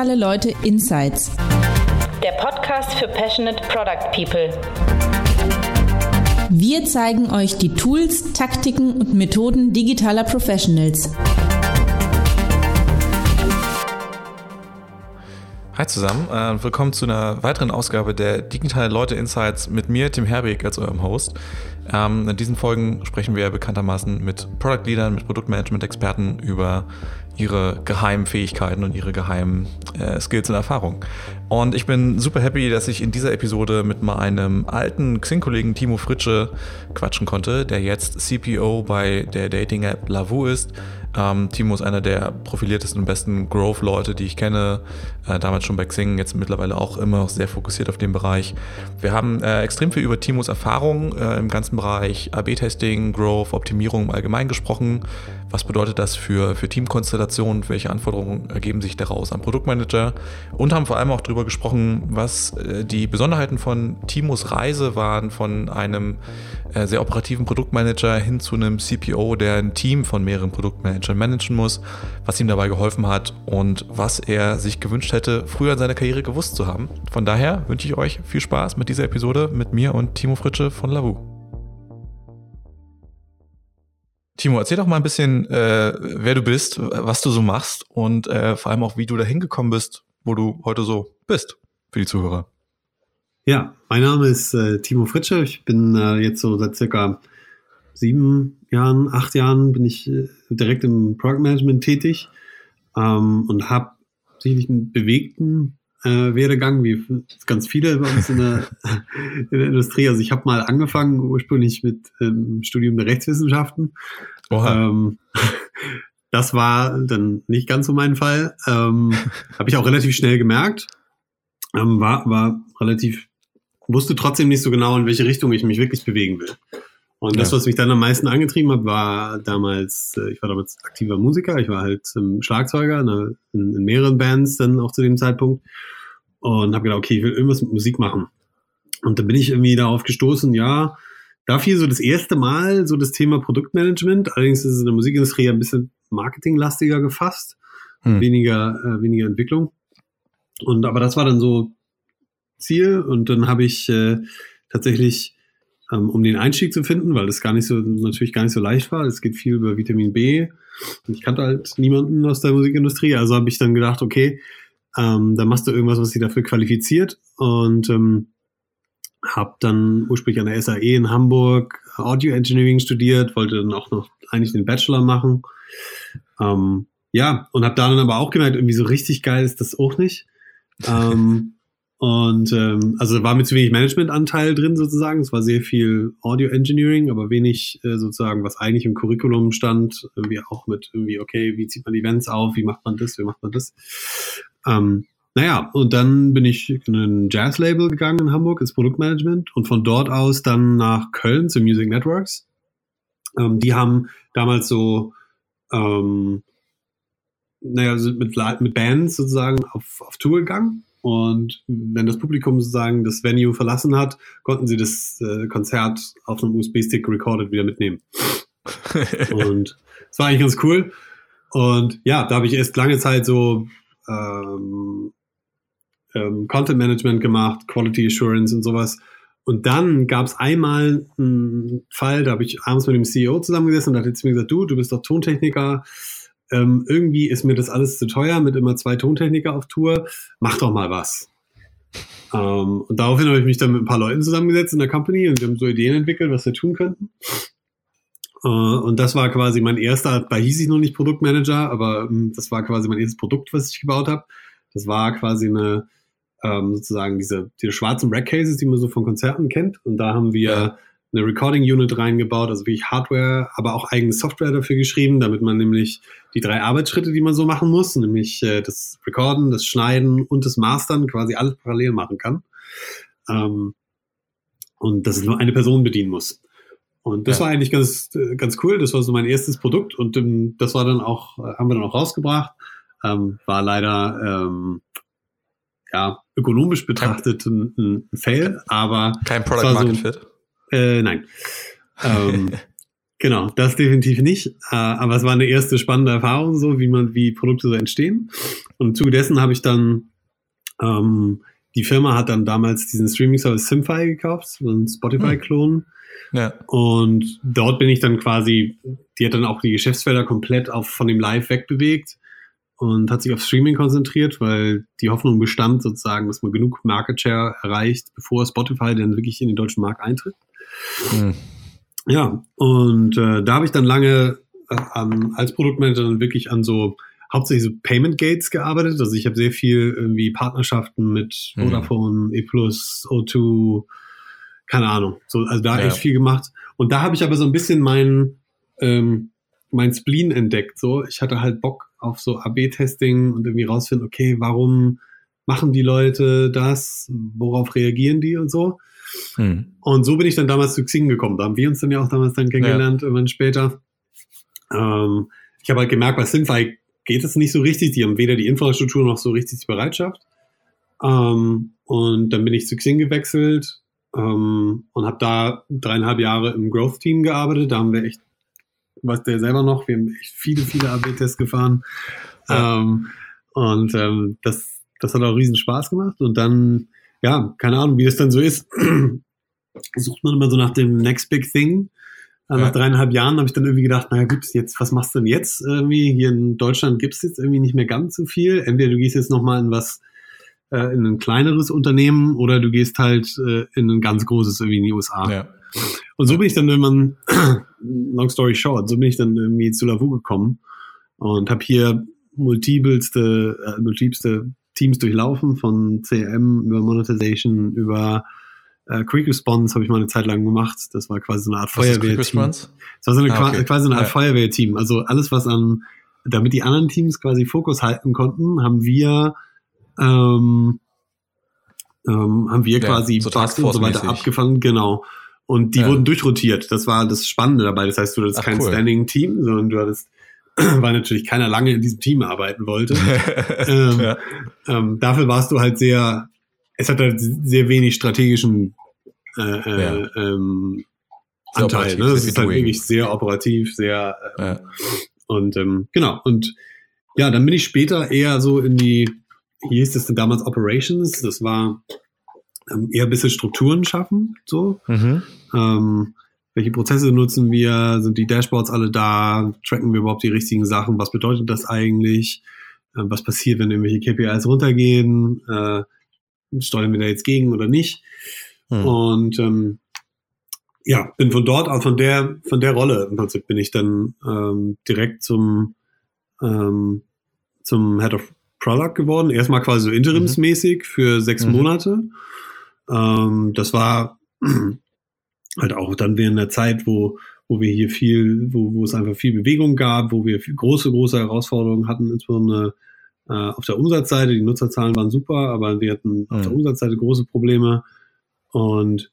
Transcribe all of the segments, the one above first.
Digitale Leute Insights. Der Podcast für Passionate Product People. Wir zeigen euch die Tools, Taktiken und Methoden digitaler Professionals. Hi zusammen und äh, willkommen zu einer weiteren Ausgabe der Digitale Leute Insights mit mir, Tim Herweg, als eurem Host. Ähm, in diesen Folgen sprechen wir bekanntermaßen mit Product Leadern, mit Produktmanagement-Experten über ihre geheimen Fähigkeiten und ihre geheimen äh, Skills und Erfahrungen. Und ich bin super happy, dass ich in dieser Episode mit meinem alten Xing-Kollegen Timo Fritsche quatschen konnte, der jetzt CPO bei der Dating-App Lavu ist. Ähm, Timo ist einer der profiliertesten und besten Growth-Leute, die ich kenne. Äh, damals schon bei Xing, jetzt mittlerweile auch immer sehr fokussiert auf den Bereich. Wir haben äh, extrem viel über Timos Erfahrungen äh, im ganzen Bereich AB-Testing, Growth, Optimierung im Allgemeinen gesprochen. Was bedeutet das für, für Teamkonstellationen? Welche Anforderungen ergeben sich daraus am Produktmanager? Und haben vor allem auch darüber gesprochen, was äh, die Besonderheiten von Timos Reise waren, von einem äh, sehr operativen Produktmanager hin zu einem CPO, der ein Team von mehreren Produktmanagern managen muss, was ihm dabei geholfen hat und was er sich gewünscht hätte, früher in seiner Karriere gewusst zu haben. Von daher wünsche ich euch viel Spaß mit dieser Episode mit mir und Timo Fritsche von Lavu. Timo, erzähl doch mal ein bisschen, äh, wer du bist, was du so machst und äh, vor allem auch, wie du da hingekommen bist, wo du heute so bist, für die Zuhörer. Ja, mein Name ist äh, Timo Fritsche. Ich bin äh, jetzt so seit circa sieben Jahren, acht Jahren bin ich äh, direkt im Product Management tätig ähm, und habe sicherlich einen bewegten äh, Werdegang, wie ganz viele bei uns in der, in der Industrie. Also ich habe mal angefangen ursprünglich mit ähm, Studium der Rechtswissenschaften. Ähm, das war dann nicht ganz so mein Fall. Ähm, habe ich auch relativ schnell gemerkt. Ähm, war, war relativ, wusste trotzdem nicht so genau, in welche Richtung ich mich wirklich bewegen will. Und das, ja. was mich dann am meisten angetrieben hat, war damals, äh, ich war damals aktiver Musiker, ich war halt ähm, Schlagzeuger in, in, mehreren Bands dann auch zu dem Zeitpunkt und habe gedacht, okay, ich will irgendwas mit Musik machen. Und dann bin ich irgendwie darauf gestoßen, ja, da fiel so das erste Mal so das Thema Produktmanagement. Allerdings ist es in der Musikindustrie ein bisschen marketinglastiger gefasst, hm. weniger, äh, weniger Entwicklung. Und aber das war dann so Ziel und dann habe ich äh, tatsächlich um den Einstieg zu finden, weil das gar nicht so, natürlich gar nicht so leicht war. Es geht viel über Vitamin B. Und ich kannte halt niemanden aus der Musikindustrie. Also habe ich dann gedacht, okay, ähm, da machst du irgendwas, was dich dafür qualifiziert. Und ähm, habe dann ursprünglich an der SAE in Hamburg Audio Engineering studiert, wollte dann auch noch eigentlich den Bachelor machen. Ähm, ja, und habe da dann aber auch gemerkt, irgendwie so richtig geil ist das auch nicht. ähm, und ähm, also war mit zu wenig Managementanteil drin sozusagen. Es war sehr viel Audio Engineering, aber wenig äh, sozusagen, was eigentlich im Curriculum stand. Irgendwie auch mit irgendwie, okay, wie zieht man Events auf, wie macht man das, wie macht man das. Ähm, naja, und dann bin ich in ein Jazz-Label gegangen in Hamburg ins Produktmanagement und von dort aus dann nach Köln zu Music Networks. Ähm, die haben damals so, ähm, naja, mit, mit Bands sozusagen auf, auf Tour gegangen und wenn das Publikum sozusagen das Venue verlassen hat, konnten sie das äh, Konzert auf einem USB-Stick recorded wieder mitnehmen. und das war eigentlich ganz cool. Und ja, da habe ich erst lange Zeit so ähm, ähm, Content Management gemacht, Quality Assurance und sowas. Und dann gab es einmal einen Fall, da habe ich abends mit dem CEO zusammengesessen und da hat jetzt mir gesagt, du, du bist doch Tontechniker, ähm, irgendwie ist mir das alles zu teuer mit immer zwei Tontechniker auf Tour, mach doch mal was. Ähm, und daraufhin habe ich mich dann mit ein paar Leuten zusammengesetzt in der Company und wir haben so Ideen entwickelt, was wir tun könnten. Äh, und das war quasi mein erster, da hieß ich noch nicht Produktmanager, aber ähm, das war quasi mein erstes Produkt, was ich gebaut habe. Das war quasi eine, ähm, sozusagen diese, diese schwarzen Rack Cases, die man so von Konzerten kennt. Und da haben wir eine Recording Unit reingebaut, also wirklich Hardware, aber auch eigene Software dafür geschrieben, damit man nämlich die drei Arbeitsschritte, die man so machen muss, nämlich äh, das Recorden, das Schneiden und das Mastern quasi alles parallel machen kann. Ähm, und dass es nur eine Person bedienen muss. Und das ja. war eigentlich ganz, äh, ganz cool. Das war so mein erstes Produkt und ähm, das war dann auch, äh, haben wir dann auch rausgebracht. Ähm, war leider ähm, ja ökonomisch betrachtet ein, ein Fail, aber kein Product Market so, Fit. Äh, nein. ähm, Genau, das definitiv nicht. Äh, aber es war eine erste spannende Erfahrung, so wie man, wie Produkte so entstehen. Und im Zuge dessen habe ich dann, ähm, die Firma hat dann damals diesen Streaming-Service Simfy gekauft, so ein Spotify-Klon. Hm. Ja. Und dort bin ich dann quasi, die hat dann auch die Geschäftsfelder komplett auf, von dem Live wegbewegt und hat sich auf Streaming konzentriert, weil die Hoffnung bestand sozusagen, dass man genug Market Share erreicht, bevor Spotify dann wirklich in den deutschen Markt eintritt. Hm. Ja, und äh, da habe ich dann lange äh, an, als Produktmanager dann wirklich an so hauptsächlich so Payment Gates gearbeitet. Also ich habe sehr viel irgendwie Partnerschaften mit mhm. Vodafone, E+, O2, keine Ahnung. So, also da ja. echt viel gemacht. Und da habe ich aber so ein bisschen mein, ähm, mein Spleen entdeckt. So, ich hatte halt Bock auf so AB-Testing und irgendwie rausfinden, okay, warum machen die Leute das? Worauf reagieren die und so? Hm. Und so bin ich dann damals zu Xing gekommen. Da haben wir uns dann ja auch damals dann kennengelernt, ja. irgendwann später. Ähm, ich habe halt gemerkt, bei Simfy geht es nicht so richtig. Die haben weder die Infrastruktur noch so richtig die Bereitschaft. Ähm, und dann bin ich zu Xing gewechselt ähm, und habe da dreieinhalb Jahre im Growth-Team gearbeitet. Da haben wir echt, was der selber noch, wir haben echt viele, viele AB-Tests gefahren. Ja. Ähm, und ähm, das, das hat auch riesen Spaß gemacht. Und dann ja, keine Ahnung, wie das dann so ist. Sucht man immer so nach dem Next Big Thing. Ja. Nach dreieinhalb Jahren habe ich dann irgendwie gedacht, naja gut, jetzt, was machst du denn jetzt irgendwie? Hier in Deutschland gibt es jetzt irgendwie nicht mehr ganz so viel. Entweder du gehst jetzt nochmal in was, äh, in ein kleineres Unternehmen oder du gehst halt äh, in ein ganz großes irgendwie in die USA. Ja. Und so bin ich dann, wenn man, long story short, so bin ich dann irgendwie zu Lavu gekommen und habe hier multipelste, äh, multipelste Teams durchlaufen, von CRM über Monetization, über äh, Quick Response habe ich mal eine Zeit lang gemacht. Das war quasi so eine Art Feuerwehrteam. Das war so eine, ah, okay. quasi eine Art ja. Feuerwehrteam. Also alles, was an, damit die anderen Teams quasi Fokus halten konnten, haben wir ähm, ähm, haben wir ja, quasi so Bugs und so weiter abgefangen, genau. Und die ja. wurden durchrotiert. Das war das Spannende dabei. Das heißt, du hattest Ach, kein cool. Standing Team, sondern du hattest weil natürlich keiner lange in diesem Team arbeiten wollte. ähm, ja. ähm, dafür warst du halt sehr, es hat halt sehr wenig strategischen äh, äh ähm, Anteil. Ne? Es ist halt wirklich sehr operativ, sehr äh, und ähm, genau. Und ja, dann bin ich später eher so in die, hieß denn damals Operations? Das war ähm, eher ein bisschen Strukturen schaffen, so. Mhm. Ähm, welche Prozesse nutzen wir? Sind die Dashboards alle da? Tracken wir überhaupt die richtigen Sachen? Was bedeutet das eigentlich? Äh, was passiert, wenn irgendwelche KPIs runtergehen? Äh, steuern wir da jetzt gegen oder nicht? Hm. Und ähm, ja, bin von dort, auch von der, von der Rolle im Prinzip bin ich dann ähm, direkt zum, ähm, zum Head of Product geworden. Erstmal quasi so interimsmäßig mhm. für sechs mhm. Monate. Ähm, das war halt auch dann während der Zeit, wo, wo wir hier viel, wo, wo es einfach viel Bewegung gab, wo wir große, große Herausforderungen hatten, insbesondere äh, auf der Umsatzseite. Die Nutzerzahlen waren super, aber wir hatten auf der mhm. Umsatzseite große Probleme. Und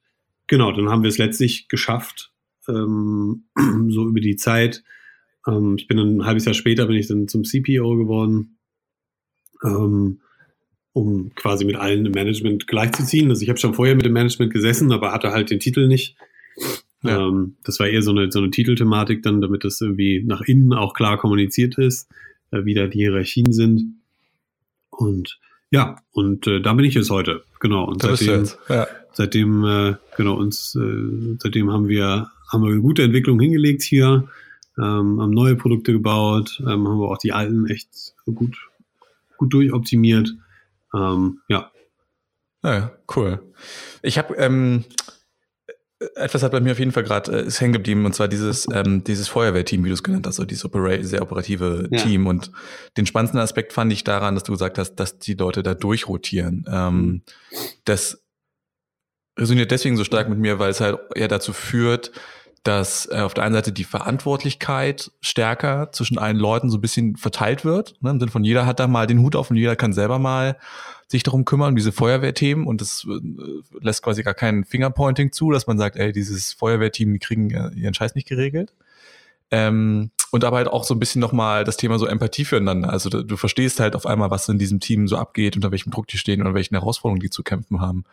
genau, dann haben wir es letztlich geschafft, ähm, so über die Zeit. Ähm, ich bin dann ein halbes Jahr später bin ich dann zum CPO geworden. Ähm, um quasi mit allen im Management gleichzuziehen. Also ich habe schon vorher mit dem Management gesessen, aber hatte halt den Titel nicht. Ja. Ähm, das war eher so eine, so eine Titelthematik dann, damit das irgendwie nach innen auch klar kommuniziert ist, äh, wie da die Hierarchien sind. Und ja, und äh, da bin ich jetzt heute. Genau. Und da seitdem, ja. seitdem, äh, genau, uns, äh, seitdem haben wir, haben wir eine gute Entwicklung hingelegt hier, ähm, haben neue Produkte gebaut, ähm, haben wir auch die alten echt gut, gut durchoptimiert. Ähm, ja. Ja, cool. Ich habe ähm, etwas hat bei mir auf jeden Fall gerade äh, ist hängen geblieben und zwar dieses ähm, dieses Feuerwehrteam, wie du es genannt hast, so dieses opera sehr operative ja. Team und den spannendsten Aspekt fand ich daran, dass du gesagt hast, dass die Leute da durchrotieren. Ähm, mhm. Das resoniert deswegen so stark mit mir, weil es halt eher dazu führt, dass äh, auf der einen Seite die Verantwortlichkeit stärker zwischen allen Leuten so ein bisschen verteilt wird. Ne? Im Sinne von jeder hat da mal den Hut auf und jeder kann selber mal sich darum kümmern, diese Feuerwehrthemen und das äh, lässt quasi gar kein Fingerpointing zu, dass man sagt, ey, dieses Feuerwehrteam, die kriegen äh, ihren Scheiß nicht geregelt. Ähm, und aber halt auch so ein bisschen nochmal das Thema so Empathie füreinander. Also du, verstehst halt auf einmal, was in diesem Team so abgeht, unter welchem Druck die stehen und welchen Herausforderungen die zu kämpfen haben.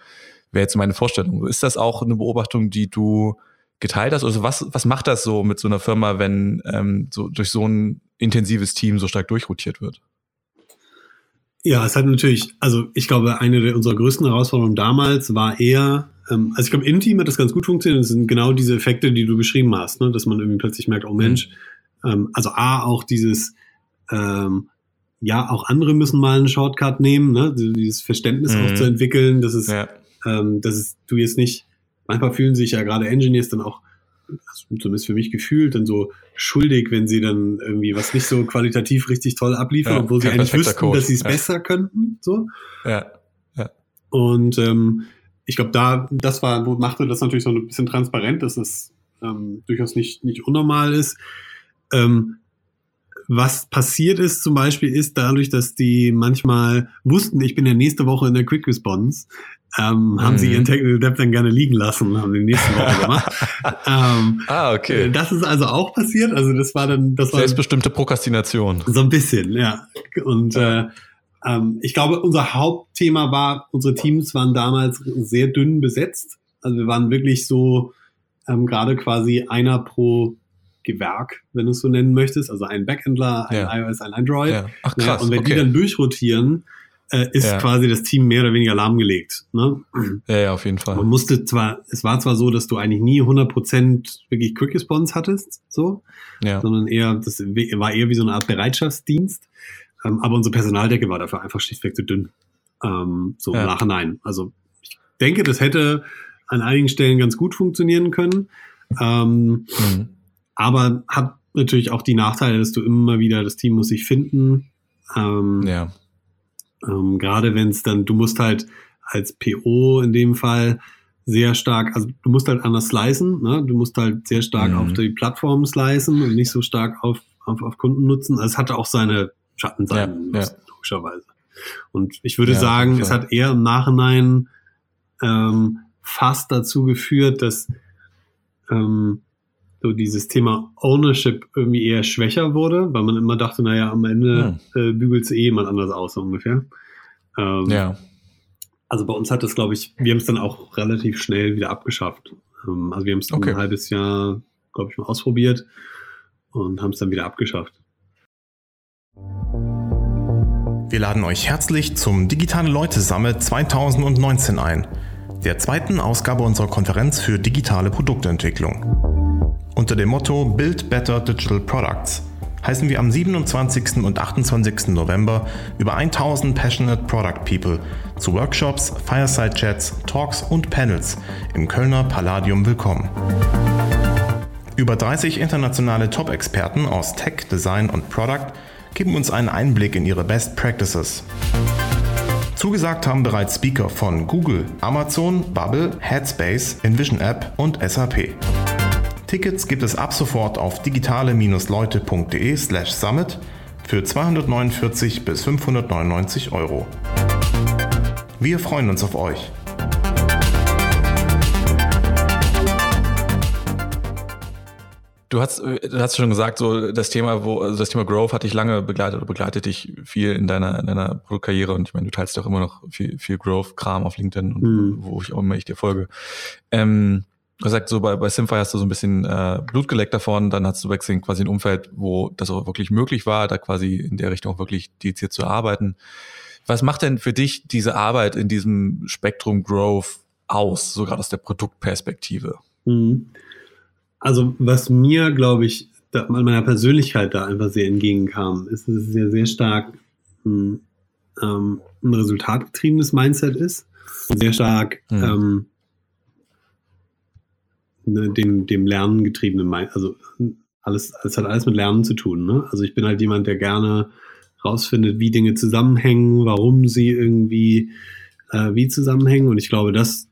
Wäre jetzt meine Vorstellung. Ist das auch eine Beobachtung, die du geteilt hast? Also was, was macht das so mit so einer Firma, wenn ähm, so durch so ein intensives Team so stark durchrotiert wird? Ja, es hat natürlich, also ich glaube, eine der unserer größten Herausforderungen damals war eher, ähm, also ich glaube, im Team hat das ganz gut funktioniert. Das sind genau diese Effekte, die du beschrieben hast, ne? dass man irgendwie plötzlich merkt, oh Mensch, mhm. ähm, also A, auch dieses, ähm, ja, auch andere müssen mal einen Shortcut nehmen, ne? dieses Verständnis mhm. auch zu entwickeln, dass es, ja. ähm, dass es, du jetzt nicht, manchmal fühlen sich ja gerade Engineers dann auch zumindest für mich gefühlt, dann so schuldig, wenn sie dann irgendwie was nicht so qualitativ richtig toll abliefern, ja, obwohl sie eigentlich wüssten, Code. dass sie es ja. besser könnten. So. Ja. ja. Und ähm, ich glaube, da, das war, machte das natürlich so ein bisschen transparent, dass es ähm, durchaus nicht, nicht unnormal ist. Ähm, was passiert ist zum Beispiel ist dadurch, dass die manchmal wussten, ich bin ja nächste Woche in der Quick Response, ähm, haben sie mhm. ihren Technical Debt dann gerne liegen lassen, haben die nächste Woche gemacht. ähm, ah, okay. Das ist also auch passiert. Also das war dann, das war selbstbestimmte Prokrastination. So ein bisschen, ja. Und äh, ähm, ich glaube, unser Hauptthema war, unsere Teams waren damals sehr dünn besetzt. Also wir waren wirklich so ähm, gerade quasi einer pro Gewerk, wenn du es so nennen möchtest. Also ein Backendler, ein ja. iOS, ein Android. Ja. Ach, krass, ja, und wenn okay. die dann durchrotieren, äh, ist ja. quasi das Team mehr oder weniger lahmgelegt. Ne? Ja, ja, auf jeden Fall. Man musste zwar, es war zwar so, dass du eigentlich nie 100% wirklich Quick Response hattest, so, ja. sondern eher, das war eher wie so eine Art Bereitschaftsdienst. Ähm, aber unsere Personaldecke war dafür einfach schlichtweg zu dünn. Ähm, so ja. im Nachhinein. Also ich denke, das hätte an einigen Stellen ganz gut funktionieren können. Ähm, mhm. Aber hat natürlich auch die Nachteile, dass du immer wieder, das Team muss sich finden. Ähm, ja. Ähm, Gerade wenn es dann, du musst halt als PO in dem Fall sehr stark, also du musst halt anders slicen, ne? du musst halt sehr stark mhm. auf die Plattform slicen und nicht so stark auf, auf, auf Kunden nutzen. Also es hatte auch seine Schattenseiten, ja, ja. logischerweise. Und ich würde ja, sagen, es hat eher im Nachhinein ähm, fast dazu geführt, dass ähm, so dieses Thema Ownership irgendwie eher schwächer wurde, weil man immer dachte, naja, am Ende hm. äh, bügelt es eh jemand anders aus, so ungefähr. Ähm, ja. Also bei uns hat das, glaube ich, wir haben es dann auch relativ schnell wieder abgeschafft. Ähm, also wir haben es okay. ein halbes Jahr, glaube ich, mal ausprobiert und haben es dann wieder abgeschafft. Wir laden euch herzlich zum Digitale Leute Summit 2019 ein, der zweiten Ausgabe unserer Konferenz für digitale Produktentwicklung. Unter dem Motto Build Better Digital Products heißen wir am 27. und 28. November über 1000 Passionate Product People zu Workshops, Fireside Chats, Talks und Panels im Kölner Palladium willkommen. Über 30 internationale Top-Experten aus Tech, Design und Product geben uns einen Einblick in ihre Best Practices. Zugesagt haben bereits Speaker von Google, Amazon, Bubble, Headspace, Envision App und SAP. Tickets gibt es ab sofort auf digitale-leute.de slash summit für 249 bis 599 Euro. Wir freuen uns auf euch. Du hast, du hast schon gesagt, so das Thema, wo, also das Thema Growth hat dich lange begleitet oder begleitet dich viel in deiner, in deiner Produktkarriere und ich meine, du teilst auch immer noch viel, viel Growth-Kram auf LinkedIn und mhm. wo ich auch immer ich dir folge. Ähm, Du gesagt, so bei, bei Simfy hast du so ein bisschen äh, Blut geleckt davon, dann hast du wechseln quasi ein Umfeld, wo das auch wirklich möglich war, da quasi in der Richtung auch wirklich dediziert zu arbeiten. Was macht denn für dich diese Arbeit in diesem Spektrum Growth aus, so gerade aus der Produktperspektive? Mhm. Also was mir, glaube ich, da, meiner Persönlichkeit da einfach sehr entgegenkam, ist, dass es sehr, sehr stark ein, ähm, ein resultatgetriebenes Mindset ist sehr stark mhm. ähm, ne, dem, dem Lernen getriebenen, also alles, es hat alles mit Lernen zu tun. Ne? Also ich bin halt jemand, der gerne rausfindet, wie Dinge zusammenhängen, warum sie irgendwie äh, wie zusammenhängen. Und ich glaube, das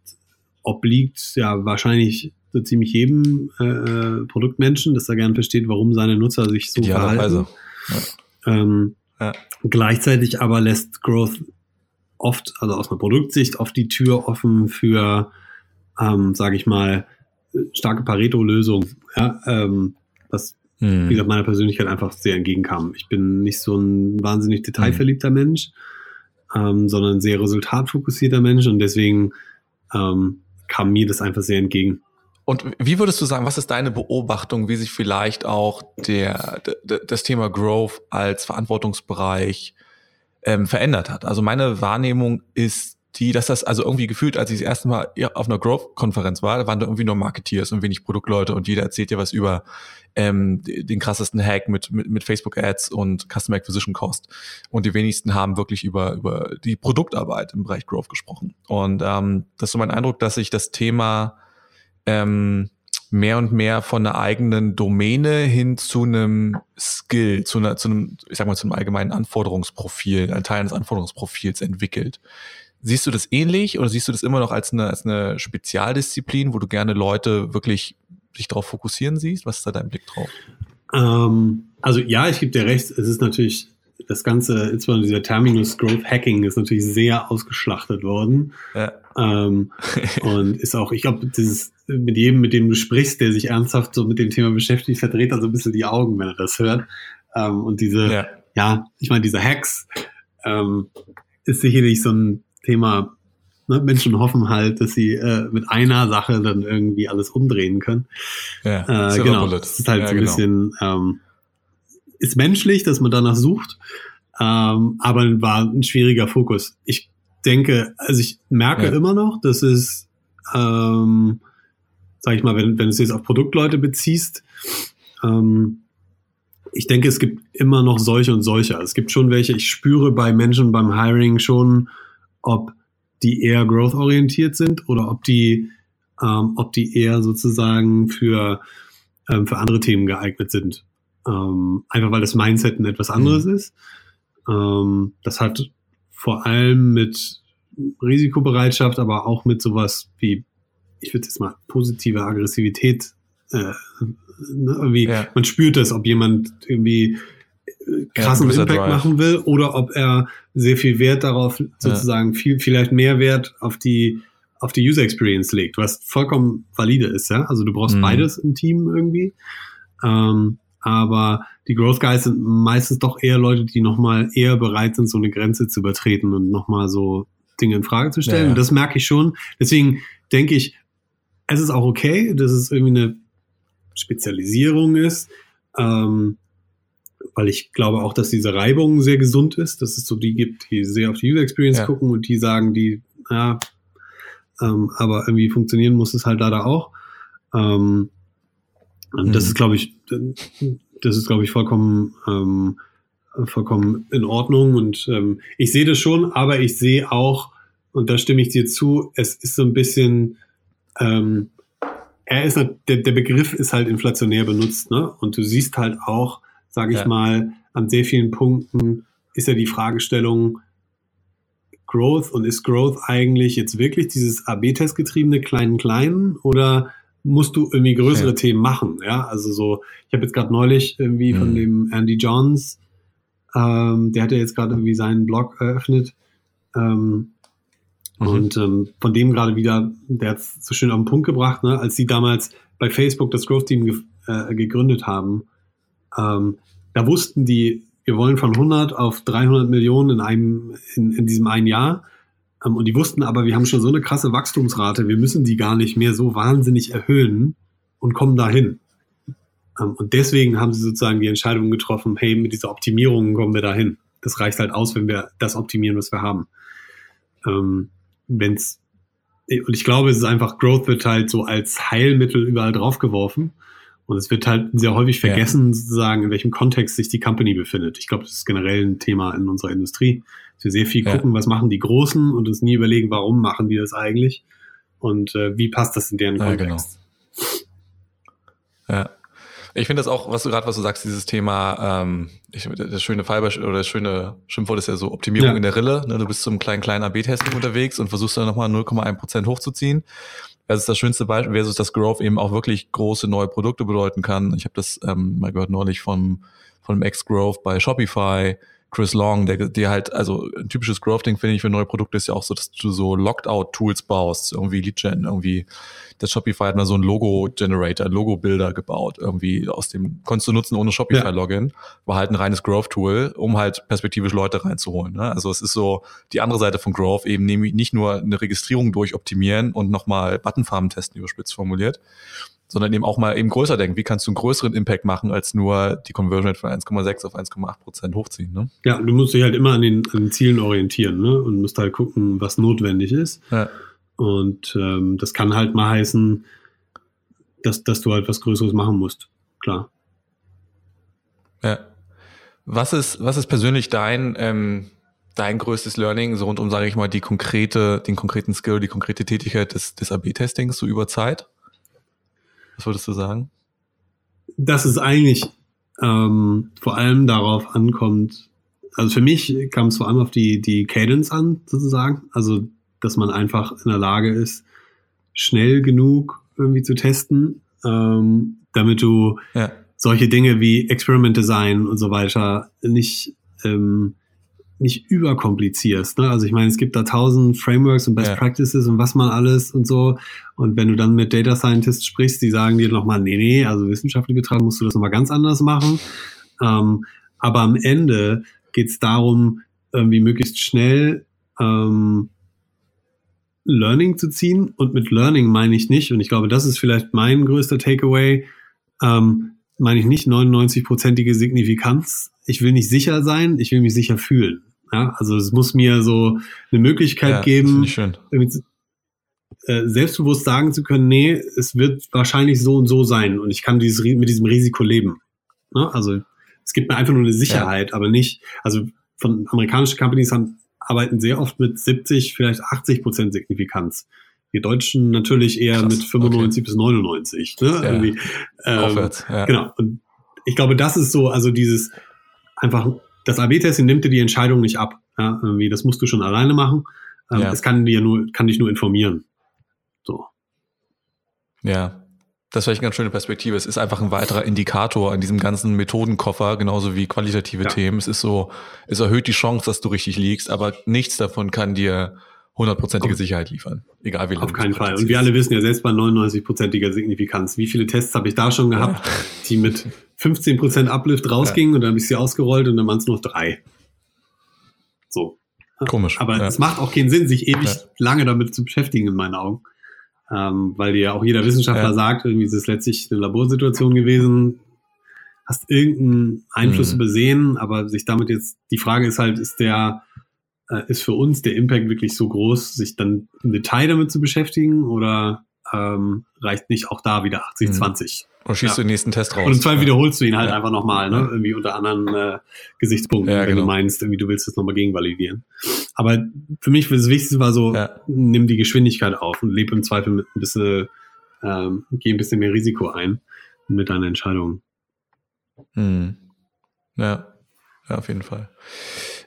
obliegt ja wahrscheinlich so ziemlich jedem äh, äh Produktmenschen, dass er gerne versteht, warum seine Nutzer sich so verhalten. Ja. Ähm, ja. Gleichzeitig aber lässt Growth oft, also aus einer Produktsicht, oft die Tür offen für, ähm, sage ich mal, starke Pareto-Lösung, ja, ähm, was hm. wie gesagt meiner Persönlichkeit einfach sehr entgegenkam. Ich bin nicht so ein wahnsinnig detailverliebter hm. Mensch, ähm, sondern ein sehr resultatfokussierter Mensch und deswegen ähm, kam mir das einfach sehr entgegen. Und wie würdest du sagen, was ist deine Beobachtung, wie sich vielleicht auch der, der das Thema Growth als Verantwortungsbereich ähm, verändert hat? Also meine Wahrnehmung ist die, dass das also irgendwie gefühlt, als ich das erste Mal auf einer Growth-Konferenz war, da waren da irgendwie nur Marketeers und wenig Produktleute und jeder erzählt dir was über ähm, den krassesten Hack mit, mit, mit Facebook-Ads und Customer Acquisition Cost. Und die wenigsten haben wirklich über, über die Produktarbeit im Bereich Growth gesprochen. Und ähm, das ist so mein Eindruck, dass sich das Thema ähm, mehr und mehr von einer eigenen Domäne hin zu einem Skill, zu, einer, zu einem, ich sag mal, zu einem allgemeinen Anforderungsprofil, ein Teil eines Anforderungsprofils entwickelt. Siehst du das ähnlich oder siehst du das immer noch als eine, als eine Spezialdisziplin, wo du gerne Leute wirklich sich darauf fokussieren siehst? Was ist da dein Blick drauf? Ähm, also ja, ich gebe dir recht, es ist natürlich das Ganze, insbesondere dieser Terminus Growth Hacking ist natürlich sehr ausgeschlachtet worden. Ja. Ähm, und ist auch, ich glaube, dieses mit jedem, mit dem du sprichst, der sich ernsthaft so mit dem Thema beschäftigt, verdreht er so ein bisschen die Augen, wenn er das hört. Ähm, und diese, ja, ja ich meine, diese Hacks ähm, ist sicherlich so ein Thema, ne? Menschen hoffen halt, dass sie äh, mit einer Sache dann irgendwie alles umdrehen können. Ja, äh, genau. Das ist halt ja, so ein genau. bisschen, ähm, ist menschlich, dass man danach sucht, ähm, aber war ein schwieriger Fokus. Ich denke, also ich merke ja. immer noch, dass es, ähm, sag ich mal, wenn, wenn du es jetzt auf Produktleute beziehst, ähm, ich denke, es gibt immer noch solche und solche. Es gibt schon welche, ich spüre bei Menschen beim Hiring schon, ob die eher growth-orientiert sind oder ob die, ähm, ob die eher sozusagen für, ähm, für andere Themen geeignet sind. Ähm, einfach weil das Mindset ein etwas anderes mhm. ist. Ähm, das hat vor allem mit Risikobereitschaft, aber auch mit sowas wie, ich würde jetzt mal positive Aggressivität, äh, ne, irgendwie, ja. man spürt das, ob jemand irgendwie krassen ja, Impact Drive. machen will oder ob er sehr viel Wert darauf, sozusagen ja. viel, vielleicht mehr Wert auf die, auf die User Experience legt, was vollkommen valide ist, ja. Also du brauchst mhm. beides im Team irgendwie. Ähm, aber die Growth Guys sind meistens doch eher Leute, die nochmal eher bereit sind, so eine Grenze zu übertreten und nochmal so Dinge in Frage zu stellen. Ja, ja. Und das merke ich schon. Deswegen denke ich, es ist auch okay, dass es irgendwie eine Spezialisierung ist, ähm, weil ich glaube auch, dass diese Reibung sehr gesund ist, dass es so die gibt, die sehr auf die User Experience ja. gucken und die sagen, die, ja, ähm, aber irgendwie funktionieren muss es halt leider auch. Ähm, und mhm. das ist, glaube ich, das ist, glaube ich, vollkommen, ähm, vollkommen in Ordnung. Und ähm, ich sehe das schon, aber ich sehe auch, und da stimme ich dir zu, es ist so ein bisschen, ähm, er ist, der, der Begriff ist halt inflationär benutzt, ne? Und du siehst halt auch, sage ich ja. mal, an sehr vielen Punkten ist ja die Fragestellung Growth und ist Growth eigentlich jetzt wirklich dieses AB-Test getriebene kleinen kleinen oder musst du irgendwie größere ja. Themen machen. Ja, also so, ich habe jetzt gerade neulich irgendwie mhm. von dem Andy Johns, ähm, der hat ja jetzt gerade irgendwie seinen Blog eröffnet. Ähm, mhm. Und ähm, von dem gerade wieder, der hat es so schön auf den Punkt gebracht, ne, als sie damals bei Facebook das Growth Team ge äh, gegründet haben, ähm, da wussten die, wir wollen von 100 auf 300 Millionen in einem, in, in diesem einen Jahr. Ähm, und die wussten aber, wir haben schon so eine krasse Wachstumsrate, wir müssen die gar nicht mehr so wahnsinnig erhöhen und kommen dahin. Ähm, und deswegen haben sie sozusagen die Entscheidung getroffen, hey, mit dieser Optimierung kommen wir dahin. Das reicht halt aus, wenn wir das optimieren, was wir haben. Ähm, wenn's, und ich glaube, es ist einfach, Growth wird halt so als Heilmittel überall draufgeworfen. Und es wird halt sehr häufig vergessen, ja. sozusagen, in welchem Kontext sich die Company befindet. Ich glaube, das ist generell ein Thema in unserer Industrie, dass wir sehr viel ja. gucken, was machen die Großen und uns nie überlegen, warum machen die das eigentlich und äh, wie passt das in deren ja, Kontext. Genau. Ja. Ich finde das auch, was du gerade, was du sagst, dieses Thema, ähm, ich, das schöne Fallbeispiel oder das schöne Schimpfwort ist ja so Optimierung ja. in der Rille. Ne? Du bist zum kleinen, kleinen AB-Testing unterwegs und versuchst dann nochmal 0,1 Prozent hochzuziehen. Das ist das schönste Beispiel, versus das Growth eben auch wirklich große neue Produkte bedeuten kann. Ich habe das ähm, mal gehört neulich von, von dem Ex-Growth bei Shopify, Chris Long, der, der halt, also ein typisches Growth-Ding finde ich für neue Produkte ist ja auch so, dass du so Locked-Out-Tools baust, irgendwie Lead-Gen, irgendwie das Shopify hat mal so ein Logo-Generator, Logo-Bilder gebaut, irgendwie aus dem, konntest du nutzen ohne Shopify-Login, war halt ein reines Growth-Tool, um halt perspektivisch Leute reinzuholen. Ne? Also es ist so die andere Seite von Growth, eben nämlich nicht nur eine Registrierung durchoptimieren und nochmal Buttonfarben testen, überspitzt formuliert, sondern eben auch mal eben größer denken. Wie kannst du einen größeren Impact machen, als nur die Conversion Rate von 1,6 auf 1,8 Prozent hochziehen? Ne? Ja, du musst dich halt immer an den, an den Zielen orientieren ne? und musst halt gucken, was notwendig ist. Ja. Und ähm, das kann halt mal heißen, dass, dass du halt was Größeres machen musst. Klar. Ja. Was ist, was ist persönlich dein, ähm, dein größtes Learning, so rund um, sage ich mal, die konkrete, den konkreten Skill, die konkrete Tätigkeit des, des AB-Testings so über Zeit? Was würdest du sagen? Dass es eigentlich ähm, vor allem darauf ankommt, also für mich kam es vor allem auf die, die Cadence an, sozusagen. Also, dass man einfach in der Lage ist, schnell genug irgendwie zu testen, ähm, damit du ja. solche Dinge wie Experiment Design und so weiter nicht ähm, nicht überkomplizierst. Ne? Also ich meine, es gibt da tausend Frameworks und Best ja. Practices und was man alles und so. Und wenn du dann mit Data Scientists sprichst, die sagen dir nochmal, nee, nee, also wissenschaftlich betrachtet musst du das nochmal ganz anders machen. Ähm, aber am Ende geht es darum, irgendwie möglichst schnell ähm, Learning zu ziehen. Und mit Learning meine ich nicht, und ich glaube, das ist vielleicht mein größter Takeaway, ähm, meine ich nicht 99-prozentige Signifikanz. Ich will nicht sicher sein, ich will mich sicher fühlen. Ja, also es muss mir so eine Möglichkeit ja, geben, äh, selbstbewusst sagen zu können, nee, es wird wahrscheinlich so und so sein und ich kann dieses, mit diesem Risiko leben. Ne? Also es gibt mir einfach nur eine Sicherheit, ja. aber nicht, also von amerikanischen Companies haben, arbeiten sehr oft mit 70, vielleicht 80 Prozent Signifikanz. Wir Deutschen natürlich eher Krass, mit 95 okay. bis 99. Ne? Ja. Irgendwie, ähm, Aufwärts, ja. Genau. Und ich glaube, das ist so, also dieses einfach das AB-Testing nimmt dir die Entscheidung nicht ab. Ja, irgendwie, das musst du schon alleine machen. Ähm, ja. Es kann dir nur, kann dich nur informieren. So. Ja, das wäre eine ganz schöne Perspektive. Es ist einfach ein weiterer Indikator an diesem ganzen Methodenkoffer, genauso wie qualitative ja. Themen. Es ist so, es erhöht die Chance, dass du richtig liegst, aber nichts davon kann dir hundertprozentige Sicherheit liefern. Egal wie lange. Auf keinen Fall. Und wir alle wissen ja selbst bei 99-prozentiger Signifikanz, wie viele Tests habe ich da schon gehabt, ja. die mit 15% Uplift rausgingen ja. und dann habe ich sie ausgerollt und dann waren es noch drei. So. Komisch. Aber ja. es macht auch keinen Sinn, sich ewig lange damit zu beschäftigen, in meinen Augen. Ähm, weil dir ja auch jeder Wissenschaftler sagt, irgendwie ist es letztlich eine Laborsituation gewesen, hast irgendeinen Einfluss mhm. übersehen, aber sich damit jetzt, die Frage ist halt, ist der äh, ist für uns der Impact wirklich so groß, sich dann im Detail damit zu beschäftigen oder ähm, reicht nicht auch da wieder 80-20? Mhm. Oder schießt ja. du den nächsten Test raus? Und im Zweifel ja. wiederholst du ihn halt ja. einfach nochmal, ne? Irgendwie unter anderen äh, Gesichtspunkten, wenn genau. du meinst, irgendwie du willst das nochmal gegenvalidieren. Aber für mich das Wichtigste war so, nimm die Geschwindigkeit auf und lebe im Zweifel mit ein bisschen, ähm, geh ein bisschen mehr Risiko ein mit deiner Entscheidung. Mhm. Ja. ja, auf jeden Fall.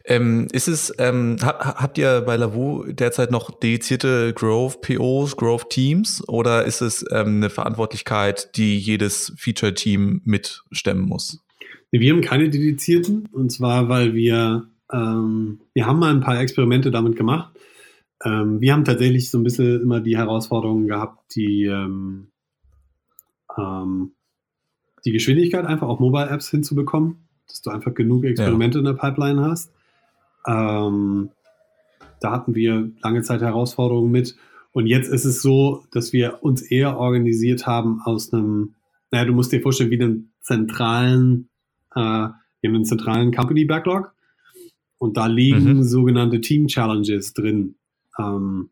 Ähm, ist es, ähm, ha, habt ihr bei Lavu derzeit noch dedizierte Growth POs, Growth Teams oder ist es ähm, eine Verantwortlichkeit, die jedes Feature-Team mitstemmen muss? Wir haben keine dedizierten und zwar, weil wir, ähm, wir haben mal ein paar Experimente damit gemacht. Ähm, wir haben tatsächlich so ein bisschen immer die Herausforderungen gehabt, die, ähm, die Geschwindigkeit einfach auf Mobile Apps hinzubekommen, dass du einfach genug Experimente ja. in der Pipeline hast. Ähm, da hatten wir lange Zeit Herausforderungen mit. Und jetzt ist es so, dass wir uns eher organisiert haben aus einem, naja, du musst dir vorstellen, wie einen zentralen, äh, wir haben einen zentralen Company Backlog. Und da liegen mhm. sogenannte Team Challenges drin. Ähm,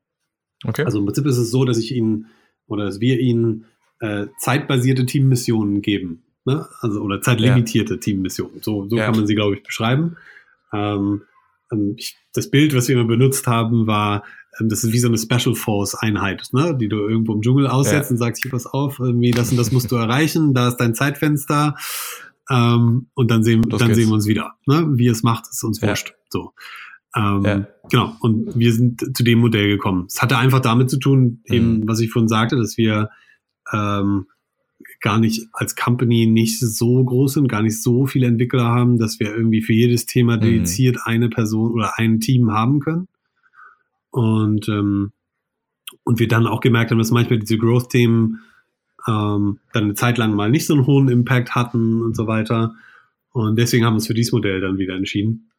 okay. Also im Prinzip ist es so, dass ich ihnen oder dass wir ihnen äh, zeitbasierte Teammissionen geben. Ne? Also, oder zeitlimitierte ja. Teammissionen. So, so ja. kann man sie, glaube ich, beschreiben. Ähm, ich, das Bild, was wir immer benutzt haben, war, ähm, das ist wie so eine Special Force Einheit, ne? die du irgendwo im Dschungel aussetzt ja. und sagst, hier pass auf, irgendwie das und das musst du erreichen, da ist dein Zeitfenster ähm, und dann sehen, dann sehen wir uns wieder. Ne? Wie es macht, ist uns ja. wurscht. So. Ähm, ja. Genau, und wir sind zu dem Modell gekommen. Es hatte einfach damit zu tun, eben, mhm. was ich vorhin sagte, dass wir ähm, gar nicht als Company nicht so groß sind, gar nicht so viele Entwickler haben, dass wir irgendwie für jedes Thema dediziert eine Person oder ein Team haben können. Und, ähm, und wir dann auch gemerkt haben, dass manchmal diese Growth-Themen ähm, dann eine Zeit lang mal nicht so einen hohen Impact hatten und so weiter. Und deswegen haben wir uns für dieses Modell dann wieder entschieden.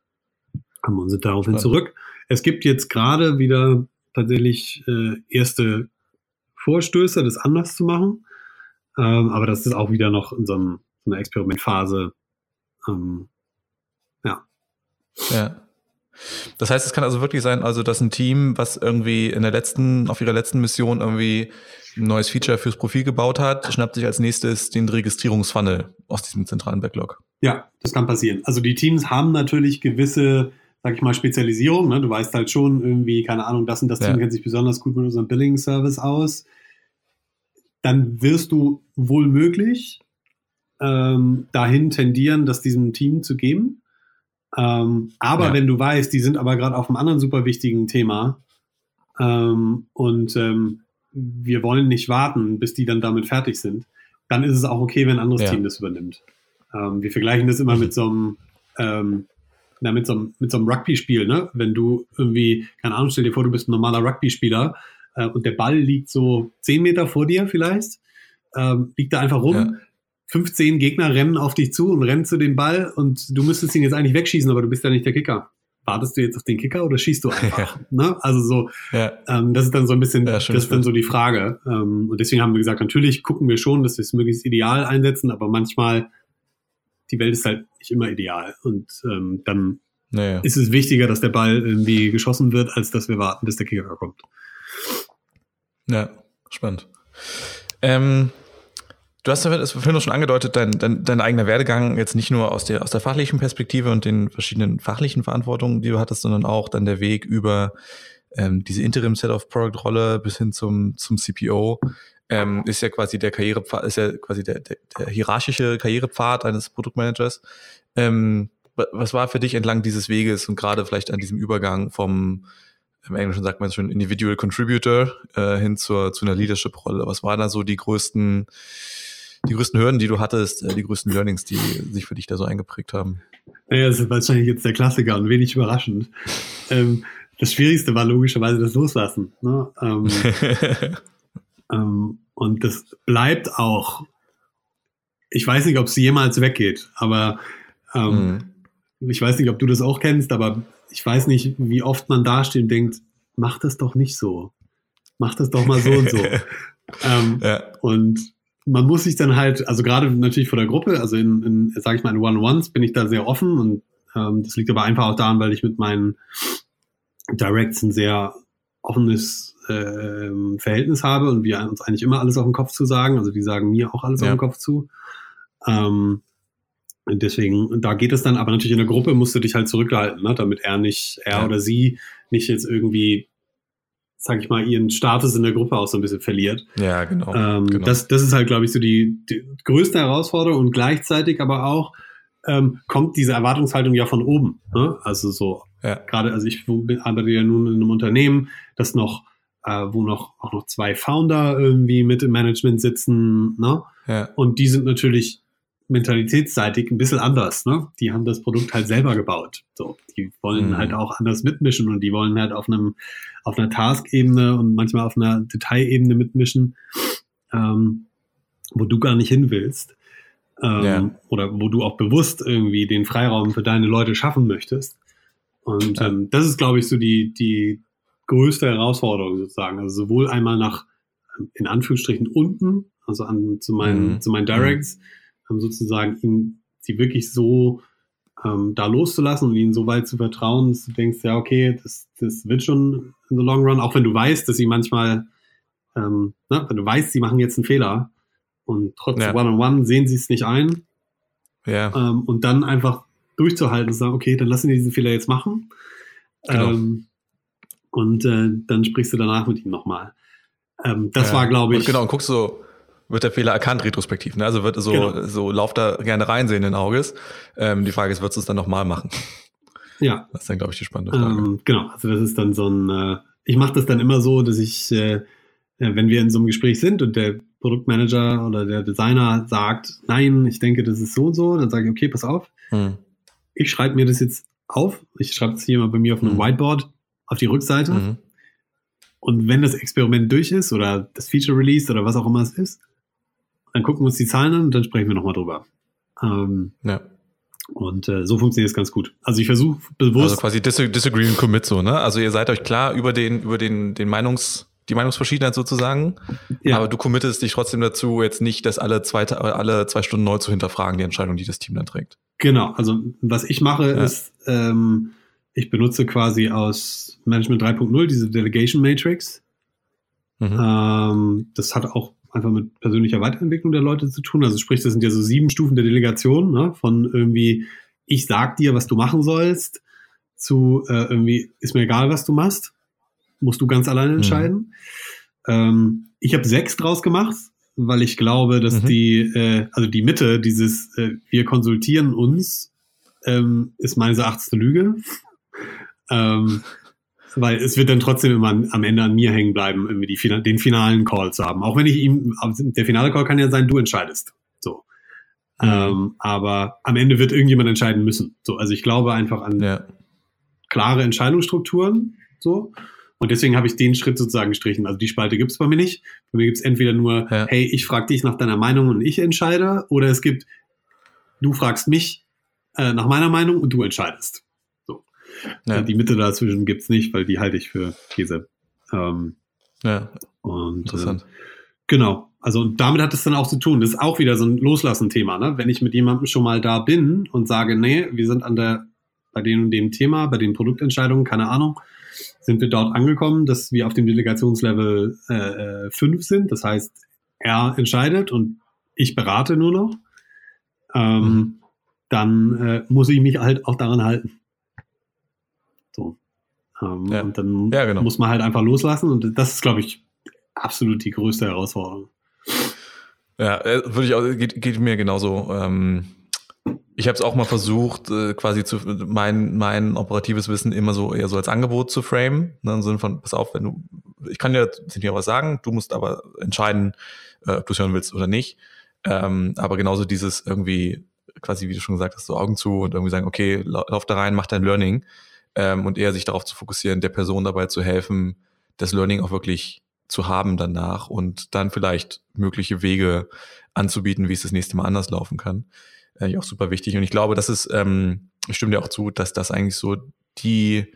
Haben uns daraufhin zurück. Es gibt jetzt gerade wieder tatsächlich äh, erste Vorstöße, das anders zu machen. Ähm, aber das ist auch wieder noch in so, einem, so einer Experimentphase. Ähm, ja. Ja. Das heißt, es kann also wirklich sein, also dass ein Team, was irgendwie in der letzten, auf ihrer letzten Mission irgendwie ein neues Feature fürs Profil gebaut hat, schnappt sich als nächstes den Registrierungsfunnel aus diesem zentralen Backlog. Ja, das kann passieren. Also die Teams haben natürlich gewisse, sag ich mal, Spezialisierung. Ne? Du weißt halt schon irgendwie, keine Ahnung, das und das ja. Team kennt sich besonders gut mit unserem Billing-Service aus dann wirst du wohl möglich ähm, dahin tendieren, das diesem Team zu geben. Ähm, aber ja. wenn du weißt, die sind aber gerade auf einem anderen super wichtigen Thema ähm, und ähm, wir wollen nicht warten, bis die dann damit fertig sind, dann ist es auch okay, wenn ein anderes ja. Team das übernimmt. Ähm, wir vergleichen das immer mit so einem ähm, na, mit so einem, mit so einem Rugby-Spiel, ne? Wenn du irgendwie, keine Ahnung, stell dir vor, du bist ein normaler Rugby-Spieler äh, und der Ball liegt so zehn Meter vor dir vielleicht, ähm, liegt da einfach rum. Ja. 15 Gegner rennen auf dich zu und rennen zu dem Ball und du müsstest ihn jetzt eigentlich wegschießen, aber du bist ja nicht der Kicker. Wartest du jetzt auf den Kicker oder schießt du einfach? Ja. Ne? Also so, ja. ähm, das ist dann so ein bisschen, das ist dann so die Frage. Ähm, und deswegen haben wir gesagt, natürlich gucken wir schon, dass wir es möglichst ideal einsetzen, aber manchmal, die Welt ist halt nicht immer ideal. Und ähm, dann naja. ist es wichtiger, dass der Ball irgendwie geschossen wird, als dass wir warten, bis der Kicker kommt. Ja, spannend. Ähm, du hast ja vorhin schon angedeutet, dein, dein, dein eigener Werdegang jetzt nicht nur aus der, aus der fachlichen Perspektive und den verschiedenen fachlichen Verantwortungen, die du hattest, sondern auch dann der Weg über ähm, diese Interim Set of Product Rolle bis hin zum, zum CPO. Ähm, ist ja quasi der Karrierepfad, ist ja quasi der, der, der hierarchische Karrierepfad eines Produktmanagers. Ähm, was war für dich entlang dieses Weges und gerade vielleicht an diesem Übergang vom im Englischen sagt man schon Individual Contributor äh, hin zur, zu einer Leadership-Rolle. Was waren da so die größten, die größten Hürden, die du hattest, äh, die größten Learnings, die sich für dich da so eingeprägt haben? Naja, das ist wahrscheinlich jetzt der Klassiker und wenig überraschend. Ähm, das Schwierigste war logischerweise das Loslassen. Ne? Ähm, ähm, und das bleibt auch. Ich weiß nicht, ob es jemals weggeht, aber ähm, mhm. ich weiß nicht, ob du das auch kennst, aber ich weiß nicht, wie oft man dasteht und denkt, mach das doch nicht so. Mach das doch mal so und so. ähm, ja. Und man muss sich dann halt, also gerade natürlich vor der Gruppe, also in, in sage ich mal, in One-Ones bin ich da sehr offen und ähm, das liegt aber einfach auch daran, weil ich mit meinen Directs ein sehr offenes äh, Verhältnis habe und wir uns eigentlich immer alles auf den Kopf zu sagen. Also die sagen mir auch alles ja. auf den Kopf zu. Ähm, und deswegen, da geht es dann, aber natürlich in der Gruppe musst du dich halt zurückhalten, ne, damit er nicht, er ja. oder sie nicht jetzt irgendwie, sag ich mal, ihren Status in der Gruppe auch so ein bisschen verliert. Ja, genau. Ähm, genau. Das, das ist halt, glaube ich, so die, die größte Herausforderung und gleichzeitig aber auch ähm, kommt diese Erwartungshaltung ja von oben. Ne? Also so, ja. gerade, also ich arbeite ja nun in einem Unternehmen, das noch, äh, wo noch auch noch zwei Founder irgendwie mit im Management sitzen, ne? Ja. Und die sind natürlich mentalitätsseitig ein bisschen anders. Ne? Die haben das Produkt halt selber gebaut. So, die wollen mhm. halt auch anders mitmischen und die wollen halt auf einem auf einer Task-Ebene und manchmal auf einer Detailebene mitmischen, ähm, wo du gar nicht hin willst. Ähm, ja. Oder wo du auch bewusst irgendwie den Freiraum für deine Leute schaffen möchtest. Und ja. ähm, das ist, glaube ich, so die, die größte Herausforderung sozusagen. Also sowohl einmal nach, in Anführungsstrichen, unten, also an, zu meinen, mhm. zu meinen Directs, mhm sozusagen ihn, sie wirklich so ähm, da loszulassen und ihnen so weit zu vertrauen, dass du denkst, ja, okay, das, das wird schon in the long run, auch wenn du weißt, dass sie manchmal, ähm, ne, wenn du weißt, sie machen jetzt einen Fehler und trotz ja. One-on-One -on -one sehen sie es nicht ein. Ja. Ähm, und dann einfach durchzuhalten und sagen, okay, dann lassen wir diesen Fehler jetzt machen. Genau. Ähm, und äh, dann sprichst du danach mit ihm nochmal. Ähm, das ja. war, glaube ich. Und genau, und guckst so, wird der Fehler erkannt retrospektiv. Ne? Also wird so, genau. so lauft da gerne reinsehen Auges. Ähm, die Frage ist, wird es dann nochmal machen? Ja. Das ist dann, glaube ich, die spannende Frage. Ähm, genau, also das ist dann so ein, äh, ich mache das dann immer so, dass ich, äh, wenn wir in so einem Gespräch sind und der Produktmanager oder der Designer sagt, nein, ich denke, das ist so und so, dann sage ich, okay, pass auf. Hm. Ich schreibe mir das jetzt auf. Ich schreibe es hier mal bei mir auf einem Mhm. Whiteboard auf die Rückseite. Mhm. Und wenn das Experiment durch ist oder das Feature released oder was auch immer es ist, dann gucken wir uns die Zahlen an und dann sprechen wir nochmal drüber. Ähm, Ja. und äh, so funktioniert es ganz gut. Also ich versuche bewusst. Also quasi dis disagree and commit so, ne? Also ihr seid euch klar über den, über den, den Meinungs, die Meinungsverschiedenheit sozusagen. ja, Aber du committest dich trotzdem dazu, jetzt nicht das alle zwei, alle zwei Stunden neu zu hinterfragen, die Entscheidung, die das Team dann trägt. Genau, also was ich mache Ja. ist, ähm, ich benutze quasi aus Management 3.0 diese Delegation Matrix. Mhm. Ähm, das hat auch einfach mit persönlicher Weiterentwicklung der Leute zu tun. Also sprich, das sind ja so sieben Stufen der Delegation, ne? von irgendwie, ich sag dir, was du machen sollst, zu äh, irgendwie, ist mir egal, was du machst, musst du ganz alleine entscheiden. Ähm, ich habe sechs draus gemacht, weil ich glaube, dass Mhm. die, äh, also die Mitte, dieses, äh, wir konsultieren uns, ähm, ist meines Erachtens eine Lüge. ähm, weil es wird dann trotzdem immer an, am Ende an mir hängen bleiben, irgendwie die, den finalen Call zu haben. Auch wenn ich ihm, aber der finale Call kann ja sein, du entscheidest. So. Mhm. Ähm, aber am Ende wird irgendjemand entscheiden müssen. So, also ich glaube einfach an Ja. klare Entscheidungsstrukturen. So. Und deswegen habe ich den Schritt sozusagen gestrichen. Also die Spalte gibt es bei mir nicht. Bei mir gibt es entweder nur, Ja. hey, ich frage dich nach deiner Meinung und ich entscheide, oder es gibt, du fragst mich äh, nach meiner Meinung und du entscheidest. Ja. Äh, Die Mitte dazwischen gibt's nicht, weil die halte ich für Käse. Ähm, ja, und äh, interessant. Genau. Also damit hat es dann auch zu tun. Das ist auch wieder so ein Loslassen-Thema. Ne? Wenn ich mit jemandem schon mal da bin und sage, nee, wir sind an der, bei dem und dem Thema, bei den Produktentscheidungen, keine Ahnung, sind wir dort angekommen, dass wir auf dem Delegationslevel 5 äh, fünf sind. Das heißt, er entscheidet und ich berate nur noch. Ähm, Mhm. Dann äh, muss ich mich halt auch daran halten. Ähm, Ja. Und dann Ja, genau. muss man halt einfach loslassen. Und das ist, glaube ich, absolut die größte Herausforderung. Ja, äh, würde ich auch, geht, geht mir genauso. Ähm, ich habe es auch mal versucht, äh, quasi zu mein, mein operatives Wissen immer so eher so als Angebot zu framen. Ne, Im Sinne von, pass auf, wenn du, ich kann dir, dir was sagen, du musst aber entscheiden, äh, ob du es hören willst oder nicht. Ähm, aber genauso dieses irgendwie, quasi, wie du schon gesagt hast, so Augen zu und irgendwie sagen, okay, lau- lauf da rein, mach dein Learning. Ähm, und eher sich darauf zu fokussieren, der Person dabei zu helfen, das Learning auch wirklich zu haben danach und dann vielleicht mögliche Wege anzubieten, wie es das nächste Mal anders laufen kann. Äh, auch super wichtig. Und ich glaube, das ist, ähm, ich stimme dir auch zu, dass das eigentlich so die,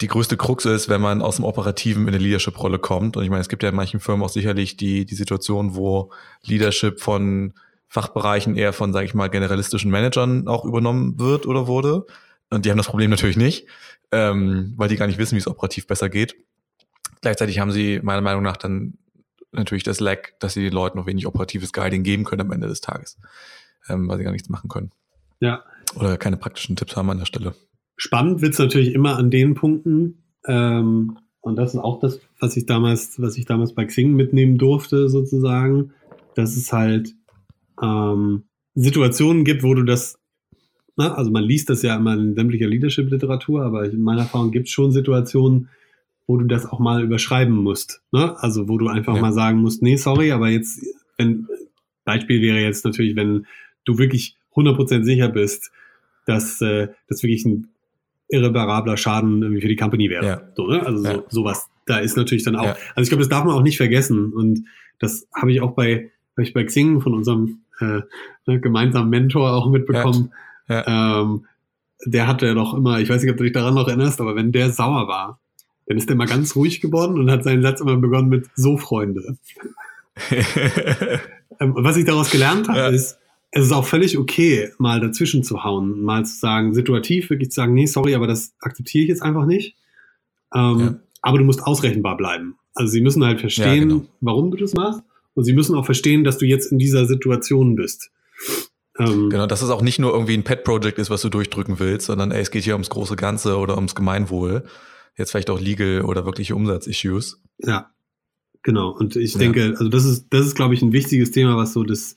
die größte Krux ist, wenn man aus dem Operativen in eine Leadership-Rolle kommt. Und ich meine, es gibt ja in manchen Firmen auch sicherlich die, die Situation, wo Leadership von Fachbereichen eher von, sage ich mal, generalistischen Managern auch übernommen wird oder wurde. Und die haben das Problem natürlich nicht, ähm, weil die gar nicht wissen, wie es operativ besser geht. Gleichzeitig haben sie meiner Meinung nach dann natürlich das Lack, dass sie den Leuten noch wenig operatives Guiding geben können am Ende des Tages, ähm, weil sie gar nichts machen können. Ja. Oder keine praktischen Tipps haben an der Stelle. Spannend wird's natürlich immer an den Punkten, ähm, und das ist auch das, was ich damals, was ich damals bei Xing mitnehmen durfte, sozusagen, dass es halt ähm, Situationen gibt, wo du das, na, also man liest das ja immer in sämtlicher Leadership-Literatur, aber in meiner Erfahrung gibt es schon Situationen, wo du das auch mal überschreiben musst. Ne? Also wo du einfach Ja. mal sagen musst, nee, sorry, aber jetzt, wenn, Beispiel wäre jetzt natürlich, wenn du wirklich 100% sicher bist, dass äh, das wirklich ein irreparabler Schaden irgendwie für die Company wäre. Ja. So, ne? Also Ja. so, sowas, da ist natürlich dann auch, Ja. also ich glaube, das darf man auch nicht vergessen. Und das habe ich auch bei, ich bei Xing von unserem äh, ne, gemeinsamen Mentor auch mitbekommen. Ja. Ähm, der hatte doch immer, ich weiß nicht, ob du dich daran noch erinnerst, aber wenn der sauer war, dann ist der mal ganz ruhig geworden und hat seinen Satz immer begonnen mit so Freunde. Ähm, und was ich daraus gelernt habe, Ja. ist, es ist auch völlig okay, mal dazwischen zu hauen, mal zu sagen, situativ wirklich zu sagen, nee, sorry, aber das akzeptiere ich jetzt einfach nicht. Ähm, Ja. Aber du musst ausrechenbar bleiben. Also sie müssen halt verstehen, Ja, genau. warum du das machst. Und sie müssen auch verstehen, dass du jetzt in dieser Situation bist. Ähm, Genau, dass es auch nicht nur irgendwie ein Pet-Project ist, was du durchdrücken willst, sondern ey, es geht hier ums große Ganze oder ums Gemeinwohl. Jetzt vielleicht auch Legal oder wirkliche Umsatz-Issues. Ja, genau. Und ich Ja. denke, also das ist, das ist, glaube ich, ein wichtiges Thema, was so das,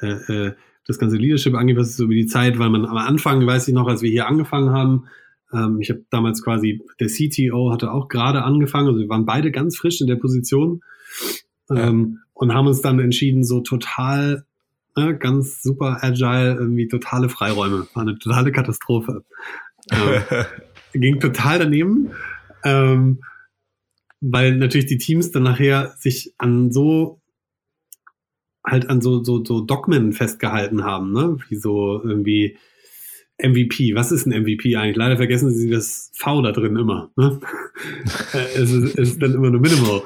äh, äh, das ganze Leadership angeht, was ist so über die Zeit, weil man am Anfang, weiß ich noch, als wir hier angefangen haben, ähm, ich habe damals quasi, der CTO hatte auch gerade angefangen, also wir waren beide ganz frisch in der Position. Ja. Ähm, und haben uns dann entschieden, so total, äh, ganz super agile, irgendwie totale Freiräume. War eine totale Katastrophe. Ähm, ging total daneben, ähm, weil natürlich die Teams dann nachher sich an so halt an so, so, so Dogmen festgehalten haben, ne? Wie so irgendwie MVP. Was ist ein MVP eigentlich? Leider vergessen sie das V da drin immer. Ne? es, ist, es ist dann immer nur Minimal.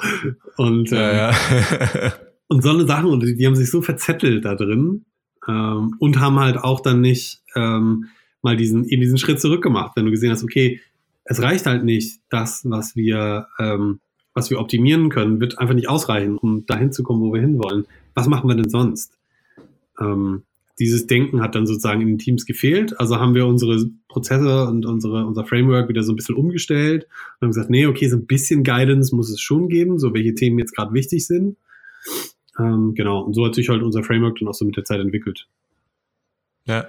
Und, Ja, ähm, ja. und so eine Sachen, und die, die haben sich so verzettelt da drin ähm, und haben halt auch dann nicht ähm, mal diesen, eben diesen Schritt zurück gemacht, wenn du gesehen hast, okay, es reicht halt nicht, das, was wir, ähm, was wir optimieren können, wird einfach nicht ausreichen, um dahin zu kommen, wo wir hinwollen. Was machen wir denn sonst? Ähm, dieses Denken hat dann sozusagen in den Teams gefehlt. Also haben wir unsere Prozesse und unsere, unser Framework wieder so ein bisschen umgestellt und haben gesagt, nee, okay, so ein bisschen Guidance muss es schon geben, so welche Themen jetzt gerade wichtig sind. Ähm, genau, und so hat sich halt unser Framework dann auch so mit der Zeit entwickelt. Ja,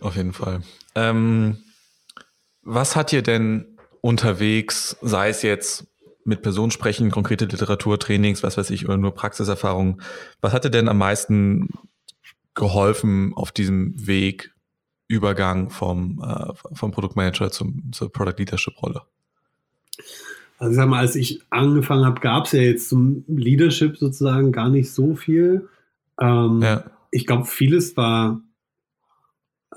auf jeden Fall. Ähm, was hat dir denn unterwegs, sei es jetzt mit Personen sprechen, konkrete Literatur, Trainings, was weiß ich, oder nur Praxiserfahrung, was hat dir denn am meisten geholfen auf diesem Weg, Übergang vom, äh, vom Produktmanager zur Product Leadership Rolle? Also ich sag mal, als ich angefangen habe, gab es ja jetzt zum Leadership sozusagen gar nicht so viel. Ähm, Ja, Ich glaube, vieles war,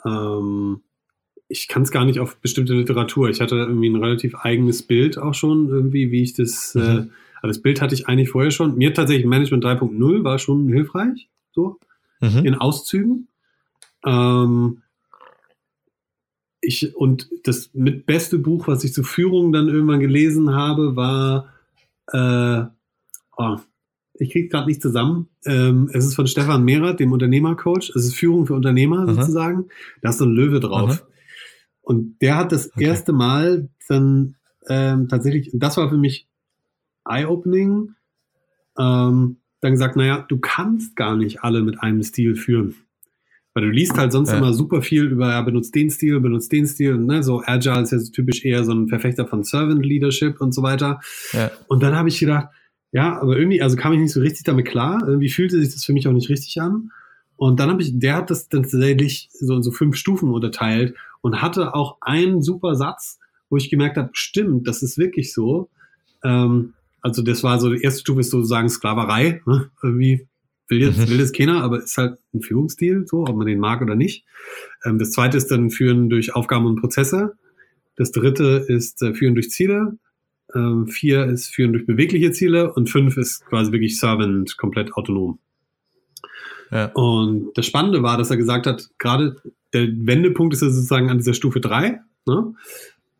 ähm, ich kann es gar nicht auf bestimmte Literatur. Ich hatte irgendwie ein relativ eigenes Bild auch schon, irgendwie, wie ich das, Mhm. äh, also das Bild hatte ich eigentlich vorher schon. Mir tatsächlich Management 3.0 war schon hilfreich, so mhm. in Auszügen. Ähm, ich, und das mit beste Buch, was ich zur Führung dann irgendwann gelesen habe, war, äh, oh, ich kriege gerade nicht zusammen. Ähm, es ist von Stefan Mehrath, dem Unternehmercoach. Es ist Führung für Unternehmer Mhm. sozusagen. Da ist so ein Löwe drauf. Und der hat das Okay. erste Mal dann ähm, tatsächlich, das war für mich eye-opening, ähm, dann gesagt, naja, du kannst gar nicht alle mit einem Stil führen. Weil du liest halt sonst Ja. immer super viel über, ja, benutzt den Stil, benutzt den Stil, ne, so Agile ist ja so typisch eher so ein Verfechter von Servant Leadership und so weiter. ja, Und dann habe ich gedacht, ja, aber irgendwie, also kam ich nicht so richtig damit klar. Irgendwie fühlte sich das für mich auch nicht richtig an. Und dann habe ich, der hat das dann tatsächlich so in so fünf Stufen unterteilt und hatte auch einen super Satz, wo ich gemerkt habe, stimmt, das ist wirklich so. Ähm, also das war so, die erste Stufe ist sozusagen Sklaverei. Ne? Irgendwie will jetzt, Mhm. will das keiner, aber ist halt ein Führungsstil, so, ob man den mag oder nicht. Ähm, das zweite ist dann Führen durch Aufgaben und Prozesse. Das dritte ist äh, Führen durch Ziele. Ähm, vier ist Führen durch bewegliche Ziele und fünf ist quasi wirklich Servant, komplett autonom. ja, Und das Spannende war, dass er gesagt hat, gerade der Wendepunkt ist ja sozusagen an dieser Stufe drei. Ne?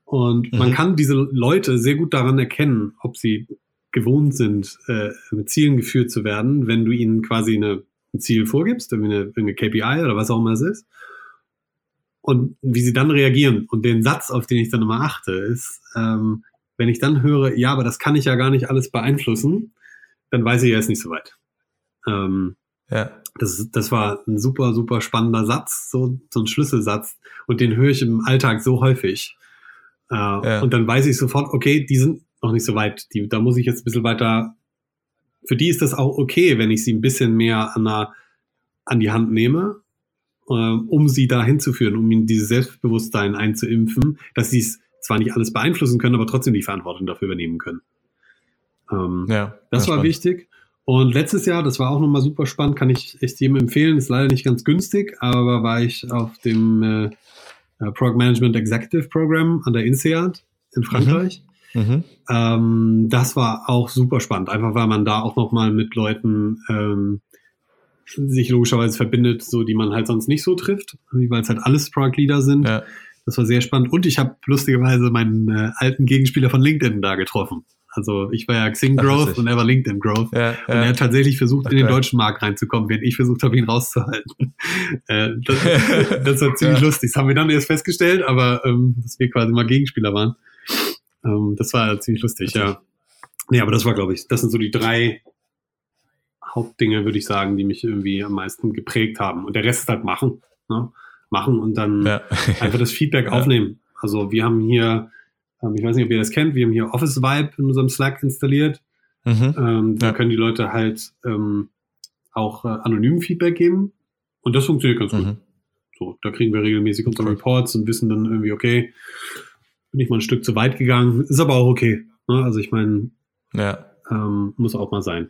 Und man Mhm. kann diese Leute sehr gut daran erkennen, ob sie gewohnt sind, äh, mit Zielen geführt zu werden, wenn du ihnen quasi eine, ein Ziel vorgibst, irgendwie eine, eine KPI oder was auch immer es ist. Und wie sie dann reagieren. Und den Satz, auf den ich dann immer achte, ist, ähm, wenn ich dann höre, ja, aber das kann ich ja gar nicht alles beeinflussen, dann weiß ich, er ist nicht so weit. Ähm, ja, das, das war ein super, super spannender Satz, so, so ein Schlüsselsatz. Und den höre ich im Alltag so häufig. Äh, Ja. Und dann weiß ich sofort, okay, die sind noch nicht so weit. Die, da muss ich jetzt ein bisschen weiter. Für die ist das auch okay, wenn ich sie ein bisschen mehr an, der, an die Hand nehme, äh, um sie da hinzuführen, um ihnen dieses Selbstbewusstsein einzuimpfen, dass sie es zwar nicht alles beeinflussen können, aber trotzdem die Verantwortung dafür übernehmen können. Ähm, ja. das war spannend. wichtig. Und letztes Jahr, das war auch nochmal super spannend, kann ich echt jedem empfehlen, ist leider nicht ganz günstig, aber war ich auf dem äh, äh, Product Management Executive Program an der INSEAD in Frankreich. Mhm. Ähm, das war auch super spannend, einfach weil man da auch nochmal mit Leuten ähm, sich logischerweise verbindet, so die man halt sonst nicht so trifft, weil es halt alles Product Leader sind. Ja, Das war sehr spannend. Und ich habe lustigerweise meinen äh, alten Gegenspieler von LinkedIn da getroffen. Also ich war ja Xing Growth und er war LinkedIn Growth. ja, Und er ja. hat tatsächlich versucht, Ach, in den deutschen Markt reinzukommen, während ich versucht habe, ihn rauszuhalten. Äh, das, das war ziemlich Ja. lustig. Das haben wir dann erst festgestellt, aber ähm, dass wir quasi mal Gegenspieler waren. Ähm, das war ziemlich lustig, ja. Nee, aber das war, glaube ich, das sind so die drei Hauptdinge, würde ich sagen, die mich irgendwie am meisten geprägt haben. Und der Rest ist halt machen. Ne? Machen und dann ja. einfach das Feedback Ja. aufnehmen. Also wir haben hier, ähm, ich weiß nicht, ob ihr das kennt, wir haben hier Office Vibe in unserem Slack installiert. Mhm. Ähm, da ja. können die Leute halt ähm, auch äh, anonym Feedback geben. Und das funktioniert ganz mhm. gut. So, da kriegen wir regelmäßig unsere. Reports und wissen dann irgendwie, okay, bin ich mal ein Stück zu weit gegangen. Ist aber auch okay. Ne? Also ich meine, ja. ähm, muss auch mal sein.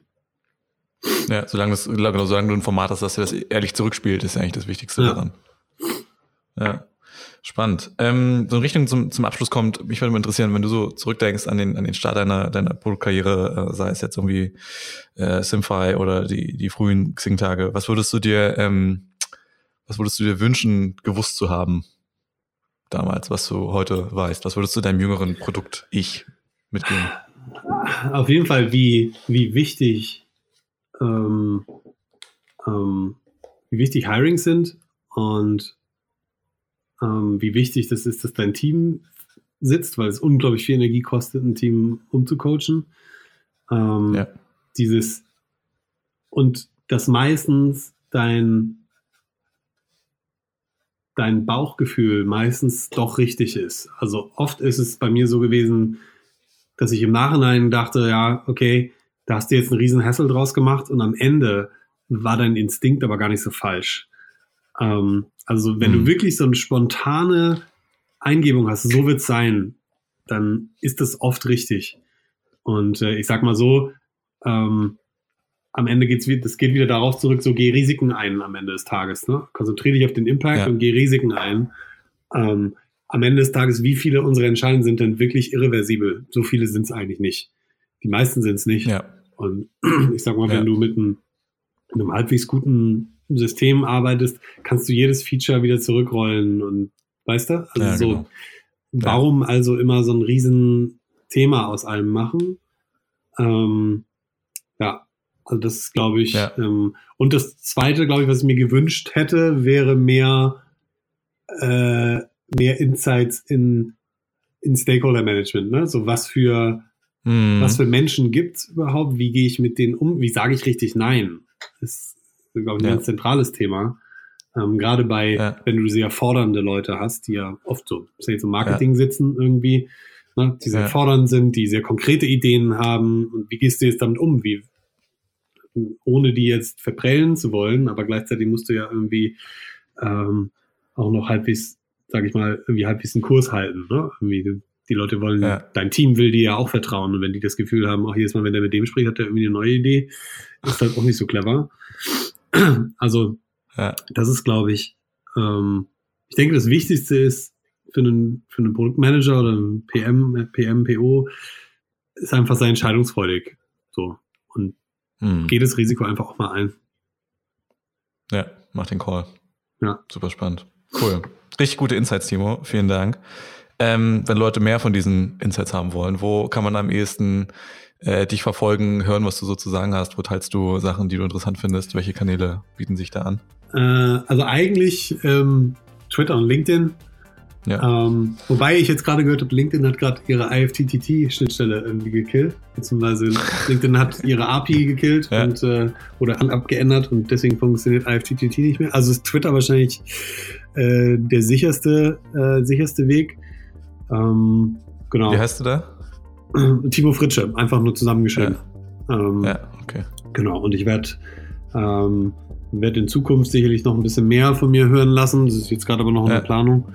Ja, solange, das, genau, solange du ein Format hast, dass dir das ehrlich zurückspielt, ist ja eigentlich das Wichtigste ja. daran. Ja. Spannend. Ähm, so in Richtung zum, zum Abschluss kommt, mich würde mal interessieren, wenn du so zurückdenkst an den, an den Start deiner, deiner Produktkarriere, äh, sei es jetzt irgendwie äh, Simfy oder die, die frühen Xing-Tage, was würdest du dir, ähm, was würdest du dir wünschen, gewusst zu haben damals, was du heute weißt? Was würdest du deinem jüngeren Produkt ich mitgeben? Auf jeden Fall, wie, wie wichtig, ähm, ähm, wie wichtig Hirings sind und ähm, wie wichtig das ist, dass dein Team sitzt, weil es unglaublich viel Energie kostet, ein Team umzucoachen. Ähm, ja. Dieses und dass meistens dein dein Bauchgefühl meistens doch richtig ist. Also oft ist es bei mir so gewesen, dass ich im Nachhinein dachte, ja, okay, da hast du jetzt einen riesen Hassel draus gemacht und am Ende war dein Instinkt aber gar nicht so falsch. Ähm, also wenn mhm. du wirklich so eine spontane Eingebung hast, so wird es sein, dann ist das oft richtig. Und äh, ich sag mal so, ähm, am Ende geht's wieder, das geht wieder darauf zurück, so geh Risiken ein am Ende des Tages. Ne? Konzentriere dich auf den Impact ja. und geh Risiken ein. Ähm, am Ende des Tages, wie viele unserer Entscheidungen sind denn wirklich irreversibel? So viele sind es eigentlich nicht. Die meisten sind es nicht. Ja. Und ich sag mal, ja. wenn du mit einem, einem halbwegs guten System arbeitest, kannst du jedes Feature wieder zurückrollen und weißt du? Also so, genau. warum also immer so ein Riesenthema aus allem machen? Ähm, also das ist, glaube ich, ja. ähm, und das zweite, glaube ich, was ich mir gewünscht hätte, wäre mehr, äh, mehr Insights in, in Stakeholder Management, ne? So was für, mm. was für Menschen gibt's überhaupt? Wie gehe ich mit denen um? Wie sage ich richtig Nein? Das glaube ich, ein ja. ganz zentrales Thema. Ähm, Gerade bei, ja. wenn du sehr fordernde Leute hast, die ja oft so, say, so Marketing ja. sitzen irgendwie, ne, die sehr fordernd sind, die sehr konkrete Ideen haben. Und wie gehst du jetzt damit um? Wie, ohne die jetzt verprellen zu wollen, aber gleichzeitig musst du ja irgendwie ähm, auch noch halbwegs, sag ich mal, irgendwie halbwegs einen Kurs halten. Ne? Irgendwie, die Leute wollen, ja. dein Team will dir ja auch vertrauen. Und wenn die das Gefühl haben, auch jedes Mal, wenn der mit dem spricht, hat er irgendwie eine neue Idee, ist das auch nicht so clever. Also, ja. das ist, glaube ich, ähm, ich denke, das Wichtigste ist für einen, für einen Produktmanager oder einen PM, PM, PO, ist einfach sein entscheidungsfreudig. So. Und hm. geht das Risiko einfach auch mal ein. Ja, mach den Call. Ja. Super spannend. Cool. Richtig gute Insights, Timo. Vielen Dank. Ähm, wenn Leute mehr von diesen Insights haben wollen, wo kann man am ehesten äh, dich verfolgen, hören, was du so zu sagen hast? Wo teilst du Sachen, die du interessant findest? Welche Kanäle bieten sich da an? Äh, also eigentlich ähm, Twitter und LinkedIn. Ja. Ähm, wobei ich jetzt gerade gehört habe, LinkedIn hat gerade ihre IFTTT-Schnittstelle irgendwie gekillt. Beziehungsweise LinkedIn hat ihre API gekillt ja. und, äh, oder abgeändert und deswegen funktioniert IFTTT nicht mehr. Also ist Twitter wahrscheinlich äh, der sicherste, äh, sicherste Weg. Ähm, genau. Wie heißt du da? Timo Fritsche, einfach nur zusammengeschrieben. Ja, ähm, ja okay. Genau, und ich werde ähm, werd in Zukunft sicherlich noch ein bisschen mehr von mir hören lassen. Das ist jetzt gerade aber noch in der Planung.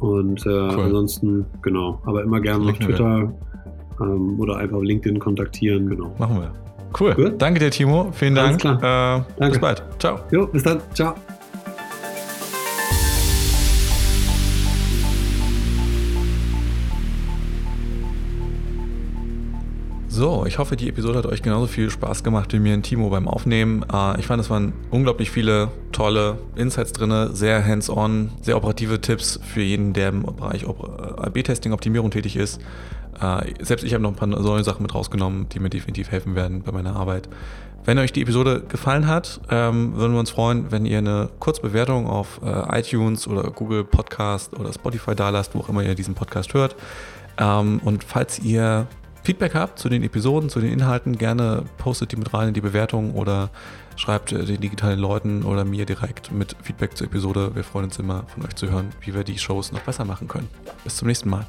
Und äh, cool. ansonsten, genau, aber immer gerne auf Twitter ähm, oder einfach LinkedIn kontaktieren, genau. Machen wir. Cool. Gut? Danke dir, Timo. Vielen Dank. Alles klar. Äh, Danke. Bis bald. Ciao. Jo, bis dann. Ciao. So, ich hoffe, die Episode hat euch genauso viel Spaß gemacht wie mir und Timo beim Aufnehmen. Äh, ich fand, es waren unglaublich viele tolle Insights drin, sehr hands-on, sehr operative Tipps für jeden, der im Bereich AB-Testing, Optimierung tätig ist. Äh, selbst ich habe noch ein paar neue Sachen mit rausgenommen, die mir definitiv helfen werden bei meiner Arbeit. Wenn euch die Episode gefallen hat, ähm, würden wir uns freuen, wenn ihr eine Kurzbewertung auf äh, iTunes oder Google Podcast oder Spotify da lasst, wo auch immer ihr diesen Podcast hört. Ähm, und falls ihr Feedback habt zu den Episoden, zu den Inhalten, gerne postet die mit rein in die Bewertung oder schreibt äh, den digitalen Leuten oder mir direkt mit Feedback zur Episode. Wir freuen uns immer von euch zu hören, wie wir die Shows noch besser machen können. Bis zum nächsten Mal.